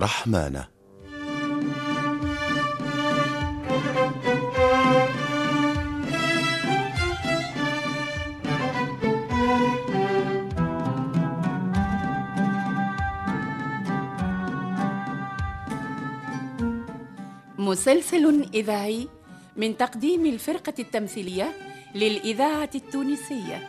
رحمانة. مسلسل إذاعي من تقديم الفرقة التمثيلية للإذاعة التونسية.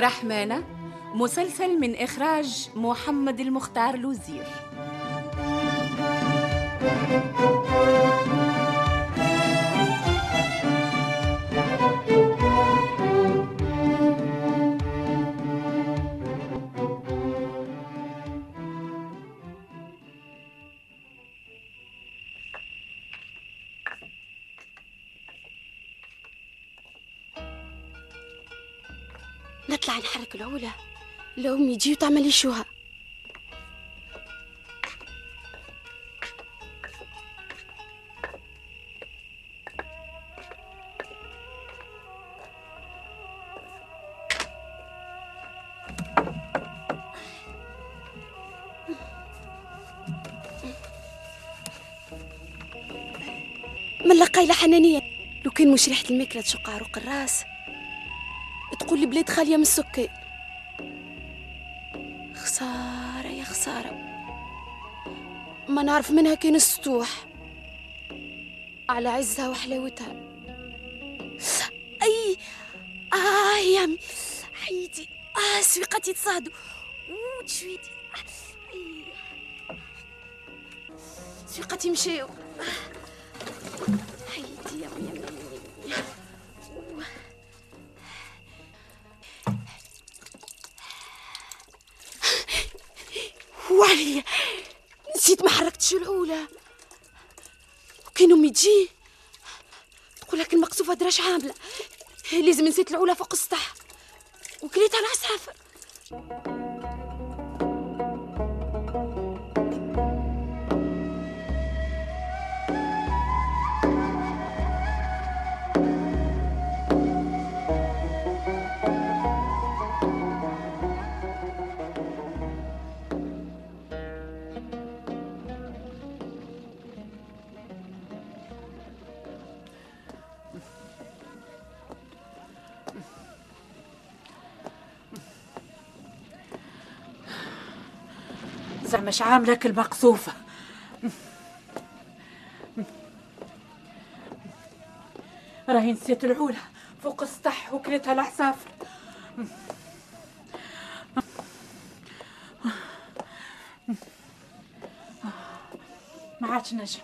رحمانة مسلسل من إخراج محمد المختار لوزير. نطلع نحرك العولة لأمي تجي وتعمل لي شوها. من حنانية. لو كان مش ريحة الماكلة تشق عروق الراس. تقول لي بلاد خالية من السكان خسارة يا خسارة. ما نعرف منها كان السطوح. على عزها وحلاوتها. أي آه يا حيدي سويقتي تصادوا وتشويدي أي. سويقتي مشاو. حيدي يا وعلي نسيت ما حركتش العولة وكان أمي تجي تقول لك المقصوفة دراش عاملة. لازم نسيت العولة فوق السطح. وكليتها العسافر زعما عاملك المقصوفة راهي نسيت العولة فوق السطح وكلتها العسافر ما عادش نجم.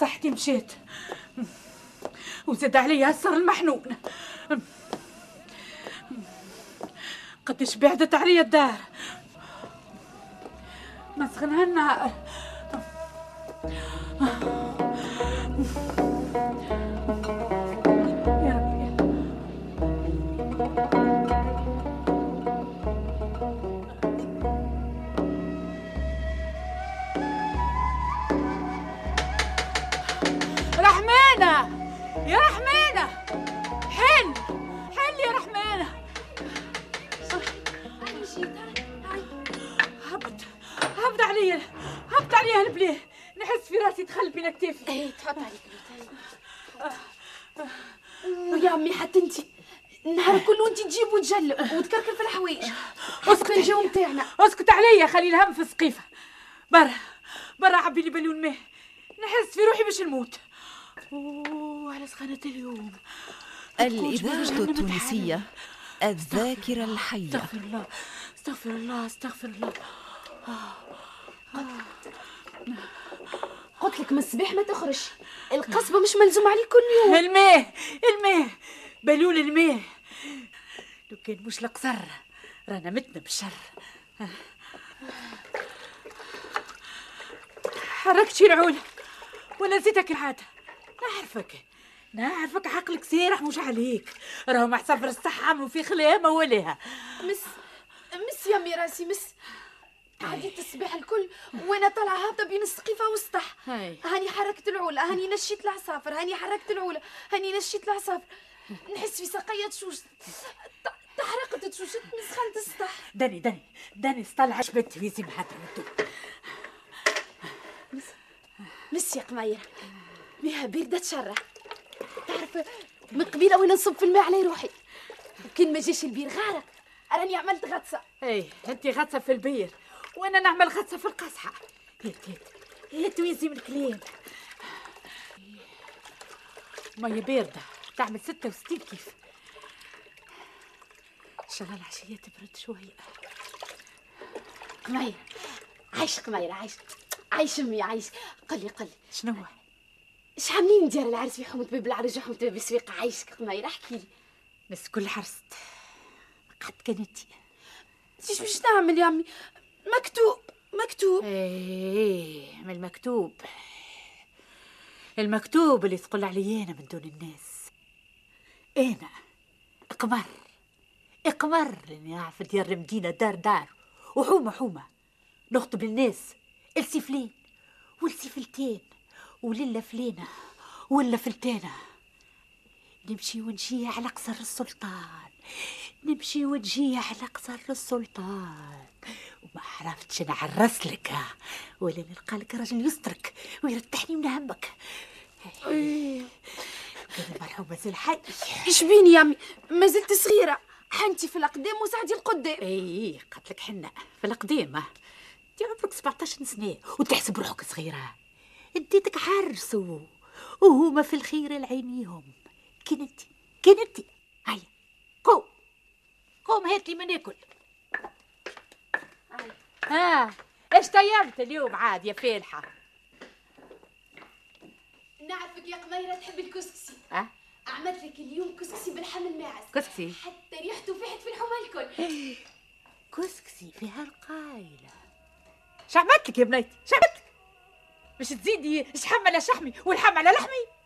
صحتي مشيت. وزاد عليا السر المحنون. قديش بعدت عليا الدار. مسخنها النهار النهار كله انت تجيب وتجلب وتكركر في الحوايج اسكت الجو نتاعنا اسكت عليا خلي الهم في السقيفه برا برا عبي لي بالون ماء نحس في روحي باش نموت. أوه على سخانة اليوم. الإذاعة التونسية الذاكرة الحية. استغفر الله استغفر الله استغفر الله. قلت لك من الصباح ما تخرج. القصبة مش ملزوم عليك كل يوم. الماء الماء بالون الماء لو كان مش القصر رانا متنا بالشر حركتي العولة ولا نسيتك العادة. نعرفك نعرفك عقلك سارح مش عليك. راهو مع سفر الصحة عملوا في خلامة ولاها مس مس يا مي راسي مس عديت الصباح الكل وأنا طالعة هابطة بين السقيفة والسطح. هاني حركت العولة هاني نشيت العصافر هاني حركت العولة هاني نشيت العصافر. نحس في ساقية تشوش. تحرقت تشوشت من سخانة السطح داني داني داني استطلع شبت في زي محضر مس يا قميرة بها باردة تشرح تعرف من قبيلة وين نصب في الماء على روحي. وكان ما جاش البير غارق راني عملت غطسة. اي انت غطسة في البير وأنا نعمل غطسة في القصحة. هيت هيت هيت ويزي من الكلام مية باردة تعمل ستة وستين كيف؟ إن شاء الله العشية تبرد شوية قميرة عايش قميرة عايش. عايش أمي عايش. قلي قلي. شنو؟ اش عاملين ديال العرس في حومة باب العرس وحومة باب السويق عايشك قميرة احكي لي. بس كل حرست قد كانتي إيش باش نعمل يا عمي مكتوب مكتوب. إيه من المكتوب. المكتوب اللي تقول علي أنا من دون الناس. أنا اقمر اقمر اني اعرف ديار المدينة دار دار. وحومة حومة. نخطب الناس السي فلان والسي فلتين وللا فلينة ولا فلتانة. نمشي ونجي على قصر السلطان نمشي ونجي على قصر السلطان. وما عرفتش نعرس لك ولا نلقى لك راجل يسترك ويرتحني من همك. كان المرحوم مازال حي إيش بيني يا عمي ما زلت صغيرة. حنتي في الأقدام وسعدي القدام. إي قالت لك حنا في القديم ها. انت عمرك 17 سنة وتحسب روحك صغيرة. اديتك عرس و- وهما في الخير لعينيهم كان انت؟ هيا قوم. قوم هات لي ما ناكل ها إيش تيمت اليوم عاد يا فالحة؟ نعرفك يا قميرة تحب الكسكسي. ها؟ عملت لك اليوم كسكسي بالحمل ماعز كسكسي؟ حتى ريحته فاحت في الحومة الكل. كسكسي فيها القايلة اش عملت لك يا بنيتي اش عملت لك باش تزيدي شحم على شحمي والحم على لحمي؟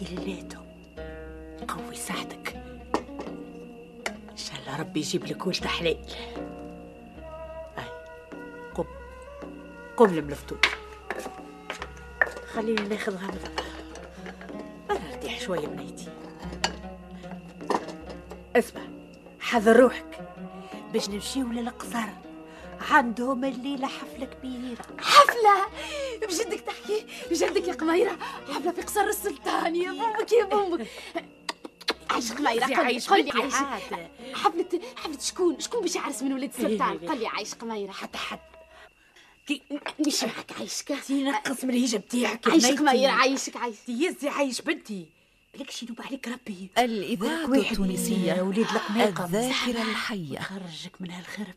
انت ليلاتهم قوي ساعدك. إن شاء الله ربي يجيب لك ولد حلال. هاي قم. قم لملفتوك خليني ناخذ غمضة أنا أرتاح شوية بنيتي اسمع. حذر روحك. باش نمشيو للقصر. عندهم الليلة حفلة كبيرة. حفلة؟ بجدك بجدك يا قميرة. حفلة في قصر السلطان يا بومك يا بومك عايش لي عايش قل لي بنتي عايش عاد. حفلة حفلة شكون؟ شكون باش يعرس من ولاد السلطان؟ قل لي عايش قميرة. حتى حد. نمشي معك عايشك نقص من الهيجة بتاعك عايش. قميرة عايشك عايش يزي عايش بنتي. لك شي ينوب عليك ربي. الإذاعة واحد التونسية. يا وليد القناقة الذاكرة الحية. خرجك من هالخرب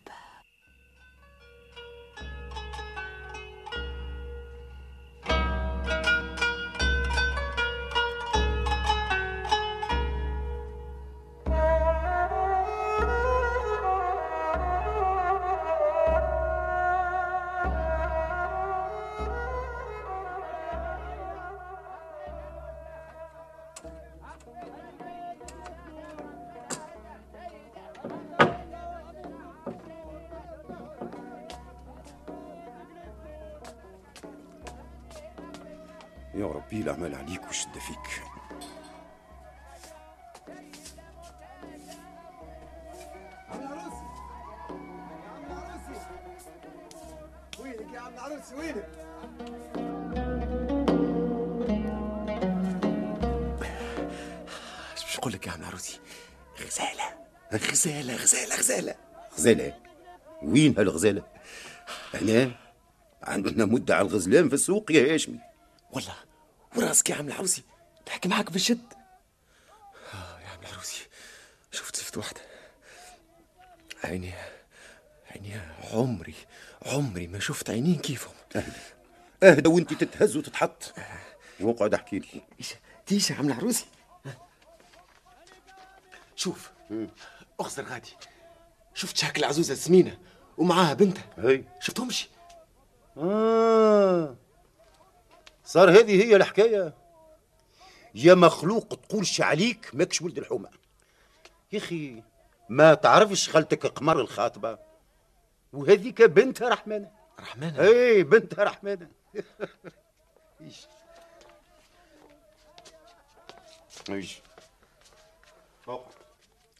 ربي الأعمال عليك وشد فيك وينك يا عم العروسي وينك باش نقول لك يا عم العروسي غزالة. غزالة غزالة غزالة. غزالة؟ وين هالغزالة؟ هنا؟ عندنا مدة على الغزلان في السوق يا هاشمي. والله وراسك يا عم العروسي. نحكي معاك بالشد آه يا عم العروسي. شفت زفت واحدة. عينيها عينيها عمري عمري ما شفت عينين كيفهم. اهدى. وانت تتهز وتتحط. واقعد احكي لي. يا عم العروسي؟ شوف. اخزر غادي شفت شكل عزوزة سمينة ومعاها بنتها؟ هي. شفتهمش؟ آه. صار هذه هي الحكاية. يا مخلوق تقولش عليك ماكش ولد الحومة. يا أخي ما تعرفش خالتك قمر الخاطبة؟ وهذيك بنتها رحمانة. رحمانة؟ إي بنتها رحمانة. إيش؟ إيش؟ اقعد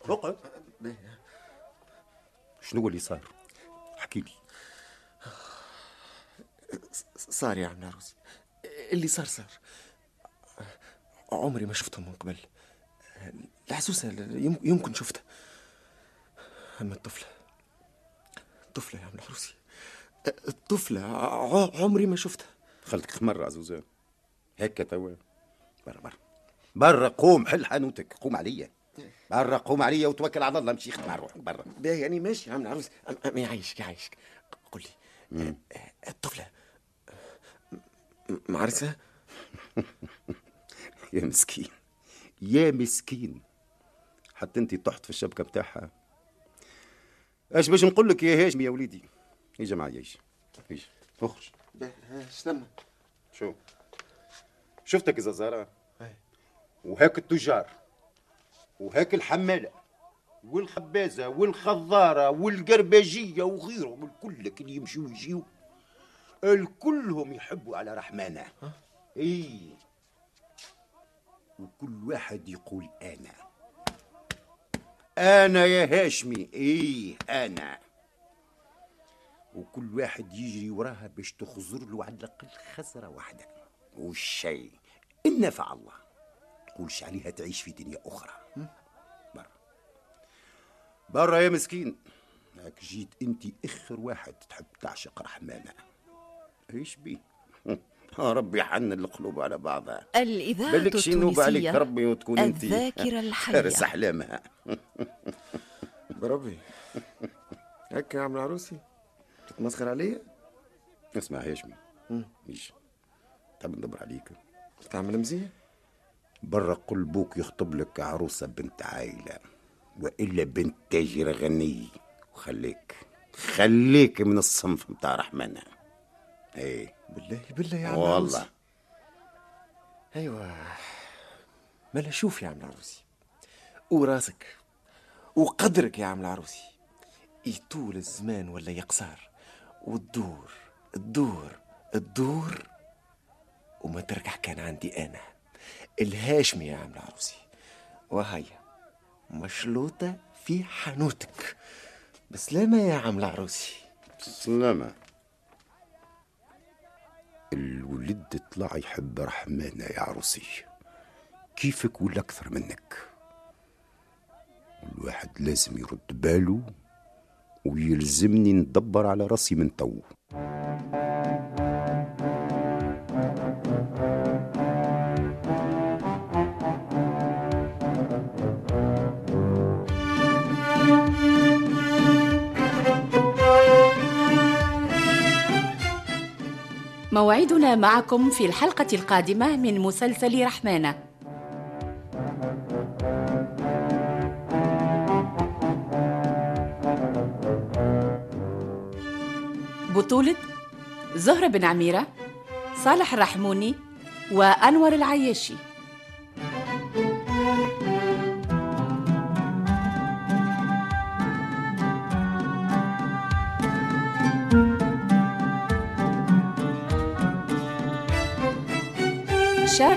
اقعد شنو اللي صار؟ احكي لي. صار يا عم العروسي اللي صار صار. عمري ما شفتهم من قبل. يم- يمكن شفتها أما الطفلة. الطفلة يا عم العروسي الطفلة عمري ما شفتها. خلتك قمر عزوزة هكا توا برا برا. برا قوم حل حانوتك. قوم عليا. برا قوم عليا وتوكل على الله. مشي خدم على روحك. برا. باهي يعني ماشي يا عم العروس يعيشك يعيشك قل لي آه، الطفلة معرسة؟ يا مسكين. يا مسكين. حتى انت طحت في الشبكة بتاعها. إيش باش نقول لك يا هاشم يا وليدي؟ اجا معايا إيش إيش اخرج. استنى شو؟ شفتك يا زهرة؟ أي. وهاك التجار وهاك الحمالة والخبازة والخضارة والقرباجية وغيرهم الكل اللي يمشوا ويجيوا الكلهم يحبوا على رحمانة. إي. وكل واحد يقول أنا. أنا يا هاشمي. إيه أنا. وكل واحد يجري وراها باش تخزر له على الأقل خزرة واحدة. والشيء إن نفع الله. تقولش عليها تعيش في دنيا أخرى. برا. برا يا مسكين. هاك جيت انت آخر واحد تحب تعشق رحمانه. إيش بيه يا ربي حنن القلوب على بعضها. الإذاعة بالك شنوب عليك التونسية ربي وتكون انت الذاكرة الحية. فارس احلامها بربي. هكا يا عم العروسي. تتمسخر عليا اسمع هاشمي إيش؟ تحب ندبر عليك. تعمل مزية؟ برا قل بوك يخطب لك عروسة بنت عائلة وإلا بنت تاجر غني وخليك خليك من الصنف متاع رحمنا إيه. بالله بالله يا عم والله. العروسي أيوه. ملا شوف يا عم العروسي. وراسك وقدرك يا عم العروسي. يطول الزمان ولا يقصر؟ وتدور تدور تدور وما ترجع كان عندي أنا. الهاشمي يا عم العروسي. وهيا مشلوطة في حانوتك. بسلامة يا عم العروسي. سلامة الولد طلع يحب رحمانة يا عروسي كيفك ولا أكثر منك؟ الواحد لازم يرد باله ويلزمني ندبر على راسي من تو. موعدنا معكم في الحلقة القادمة من مسلسل رحمانة. بطولة زهرة بن عميرة صالح الرحموني وأنور العياشي.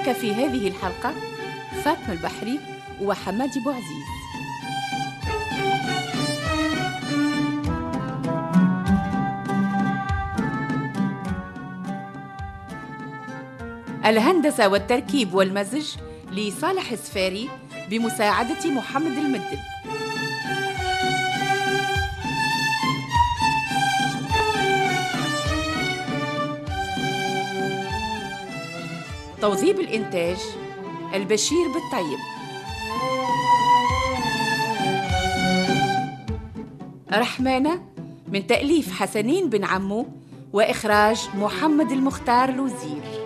شارك في هذه الحلقة فاطمة البحري وحمادي بوعزيز الهندسة والتركيب والمزج لصالح السفاري بمساعدة محمد المدب. توظيب الإنتاج البشير بالطيب. رحمانة من تأليف حسنين بن عمو وإخراج محمد المختار لوزير